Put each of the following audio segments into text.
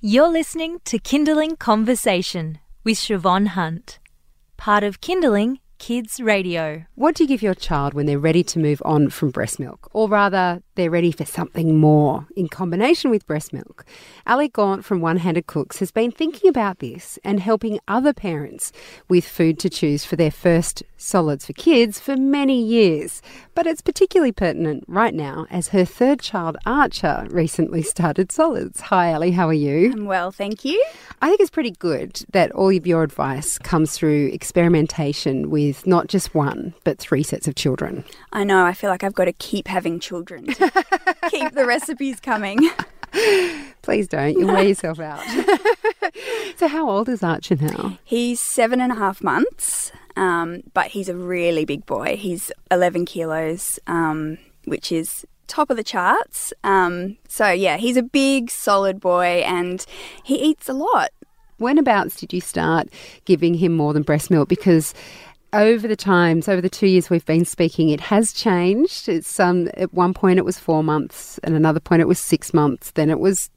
You're listening to Kinderling Conversation with Siobhan Hunt, part of Kinderling Kids Radio. What do you give your child when they're ready to move on from breast milk? Or rather, they're ready for something more in combination with breast milk. Ali Gaunt from One Handed Cooks has been thinking about this and helping other parents with food to choose for their first solids for kids for many years. But it's particularly pertinent right now as her third child, Archer, recently started solids. Hi, Ali, how are you? I'm well, thank you. I think it's pretty good that all of your advice comes through experimentation with not just one, but three sets of children. I know, I feel like I've got to keep having children to keep the recipes coming. Please don't, you'll wear yourself out. so, how old is Archer now? He's seven and a half months, um, but he's a really big boy. He's 11 kilos, um, which is top of the charts. Um, so, yeah, he's a big, solid boy and he eats a lot. Whenabouts did you start giving him more than breast milk? Because over the times, over the two years we've been speaking, it has changed. It's um, at one point it was four months, and another point it was six months. Then it was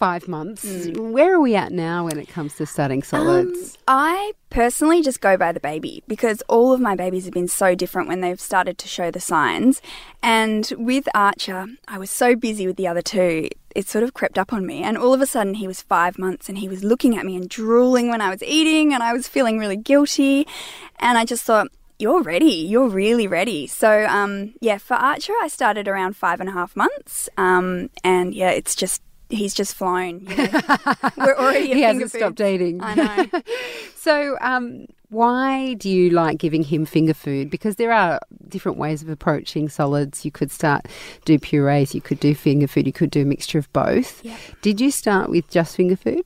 five months. Mm. Where are we at now when it comes to starting solids? Um, I personally just go by the baby because all of my babies have been so different when they've started to show the signs. And with Archer, I was so busy with the other two, it sort of crept up on me. And all of a sudden, he was five months and he was looking at me and drooling when I was eating, and I was feeling really guilty. And I just thought, you're ready. You're really ready. So, um, yeah, for Archer, I started around five and a half months. Um, and yeah, it's just he's just flown. You know? We're already he hasn't stopped eating. I know. so, um, why do you like giving him finger food? Because there are different ways of approaching solids. You could start do purees, you could do finger food, you could do a mixture of both. Yep. Did you start with just finger food?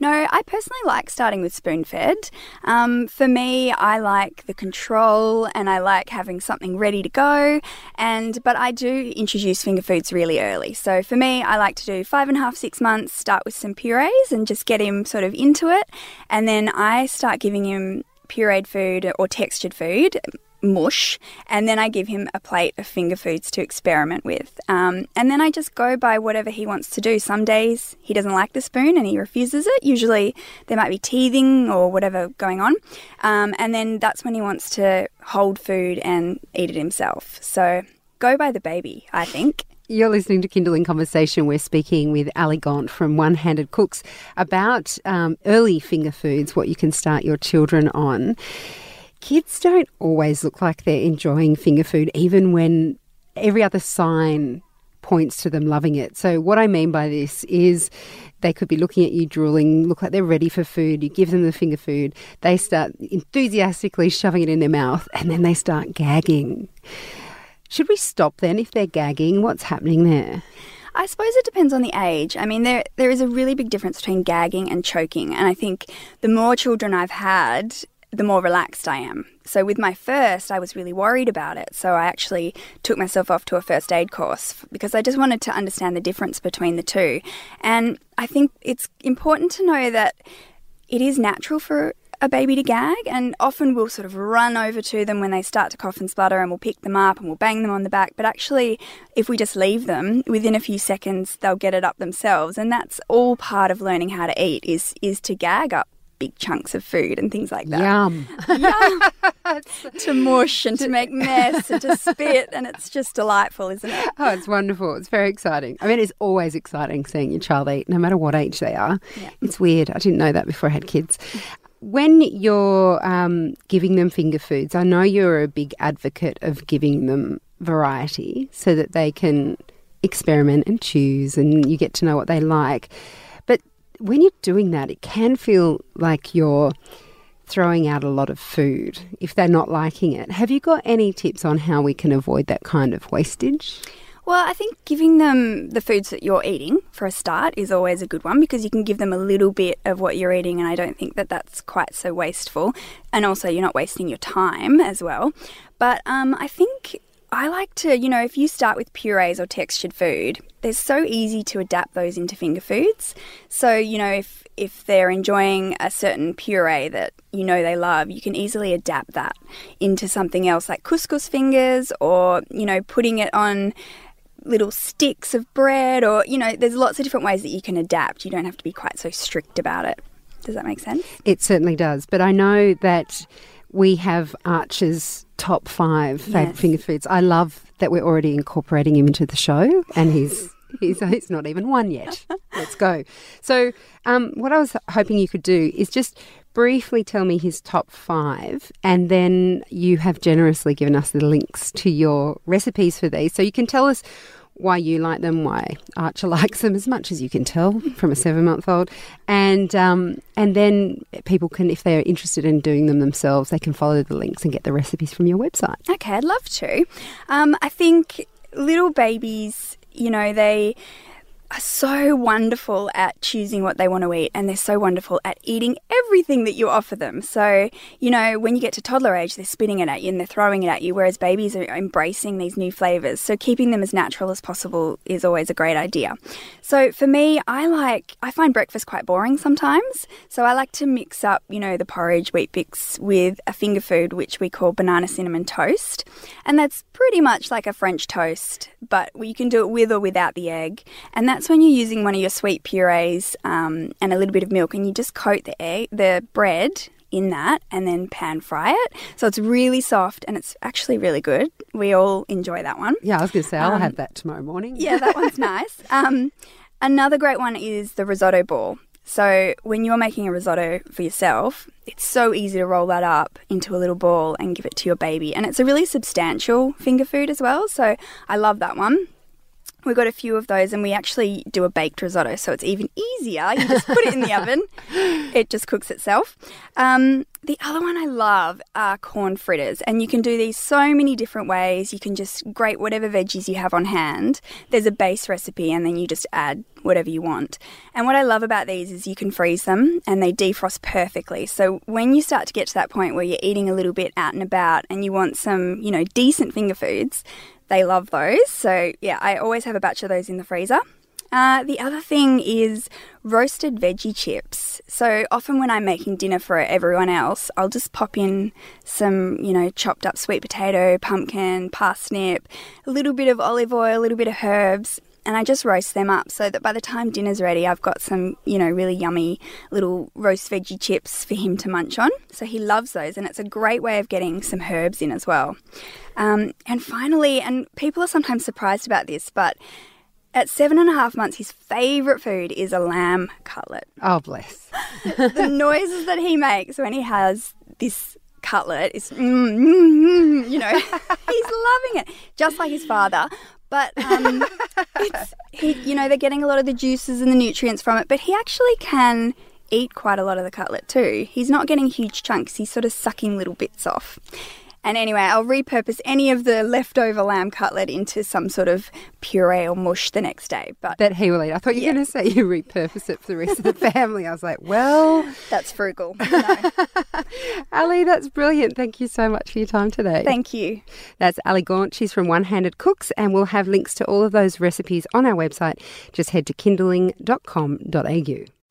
No, I personally like starting with spoon fed. Um, for me, I like the control and I like having something ready to go. And but I do introduce finger foods really early. So for me, I like to do five and a half, six months. Start with some purees and just get him sort of into it, and then I start giving him pureed food or textured food, mush, and then I give him a plate of finger foods to experiment with. Um, and then I just go by whatever he wants to do. Some days he doesn't like the spoon and he refuses it. Usually there might be teething or whatever going on. Um, and then that's when he wants to hold food and eat it himself. So go by the baby, I think. You're listening to Kinderling Conversation. We're speaking with Ali Gaunt from One Handed Cooks about um, early finger foods, what you can start your children on. Kids don't always look like they're enjoying finger food, even when every other sign points to them loving it. So, what I mean by this is they could be looking at you drooling, look like they're ready for food. You give them the finger food, they start enthusiastically shoving it in their mouth, and then they start gagging. Should we stop then if they're gagging? What's happening there? I suppose it depends on the age. I mean, there there is a really big difference between gagging and choking, and I think the more children I've had, the more relaxed I am. So with my first, I was really worried about it. So I actually took myself off to a first aid course because I just wanted to understand the difference between the two. And I think it's important to know that it is natural for a baby to gag, and often we'll sort of run over to them when they start to cough and splutter and we'll pick them up and we'll bang them on the back. But actually, if we just leave them, within a few seconds they'll get it up themselves, and that's all part of learning how to eat is is to gag up big chunks of food and things like that. Yum. Yum. to mush and to make mess and to spit and it's just delightful, isn't it? Oh, it's wonderful. It's very exciting. I mean, it's always exciting seeing your child eat, no matter what age they are. Yeah. It's weird. I didn't know that before I had kids. When you're um, giving them finger foods, I know you're a big advocate of giving them variety so that they can experiment and choose and you get to know what they like. But when you're doing that, it can feel like you're throwing out a lot of food if they're not liking it. Have you got any tips on how we can avoid that kind of wastage? Well, I think giving them the foods that you're eating for a start is always a good one because you can give them a little bit of what you're eating, and I don't think that that's quite so wasteful. And also, you're not wasting your time as well. But um, I think I like to, you know, if you start with purees or textured food, they're so easy to adapt those into finger foods. So, you know, if if they're enjoying a certain puree that you know they love, you can easily adapt that into something else like couscous fingers or, you know, putting it on little sticks of bread, or, you know, there's lots of different ways that you can adapt. You don't have to be quite so strict about it. Does that make sense? It certainly does. But I know that we have Archer's top five favourite Yes. finger foods. I love that we're already incorporating him into the show, and he's. He's, he's not even one yet. Let's go. So, um, what I was hoping you could do is just briefly tell me his top five, and then you have generously given us the links to your recipes for these. So, you can tell us why you like them, why Archer likes them as much as you can tell from a seven month old. And um, and then people can, if they're interested in doing them themselves, they can follow the links and get the recipes from your website. Okay, I'd love to. Um, I think little babies, you know, they are so wonderful at choosing what they want to eat and they're so wonderful at eating everything that you offer them. So, you know, when you get to toddler age, they're spitting it at you and they're throwing it at you, whereas babies are embracing these new flavors. So, keeping them as natural as possible is always a great idea. So, for me, I like, I find breakfast quite boring sometimes. So, I like to mix up, you know, the porridge, Weet-Bix with a finger food, which we call banana cinnamon toast. And that's pretty much like a French toast, but you can do it with or without the egg. And that's when you're using one of your sweet purees um, and a little bit of milk, and you just coat the egg, the bread in that, and then pan fry it. So it's really soft and it's actually really good. We all enjoy that one. Yeah, I was going to say, I'll Um, have that tomorrow morning. Yeah, that one's nice. Um, another great one is the risotto ball. So when you're making a risotto for yourself, it's so easy to roll that up into a little ball and give it to your baby. And it's a really substantial finger food as well. So I love that one. We've got a few of those, and we actually do a baked risotto, so it's even easier. You just put it in the oven, it just cooks itself. Um, the other one I love are corn fritters, and you can do these so many different ways. You can just grate whatever veggies you have on hand. There's a base recipe, and then you just add whatever you want. And what I love about these is you can freeze them and they defrost perfectly. So when you start to get to that point where you're eating a little bit out and about and you want some, you know, decent finger foods, they love those. So yeah, I always have a batch of those in the freezer. Uh, the other thing is roasted veggie chips. So often when I'm making dinner for everyone else, I'll just pop in some, you know, chopped up sweet potato, pumpkin, parsnip, a little bit of olive oil, a little bit of herbs, and I just roast them up so that by the time dinner's ready, I've got some, you know, really yummy little roast veggie chips for him to munch on. So he loves those, and it's a great way of getting some herbs in as well. Um, and finally, and people are sometimes surprised about this, but at seven and a half months, his favourite food is a lamb cutlet. Oh, bless. the noises that he makes when he has this cutlet is, mm, mm, mm, you know, he's loving it, just like his father. But um, it's he, you know, they're getting a lot of the juices and the nutrients from it. But he actually can eat quite a lot of the cutlet too. He's not getting huge chunks. He's sort of sucking little bits off. And anyway, I'll repurpose any of the leftover lamb cutlet into some sort of puree or mush the next day. But That he will eat. I thought you were Yeah. going to say you repurpose it for the rest of the family. I was like, well, that's frugal. No, Ali, that's brilliant. Thank you so much for your time today. thank you. That's Ali Gaunt. She's from One Handed Cooks, and we'll have links to all of those recipes on our website. Just head to kinderling.com.au.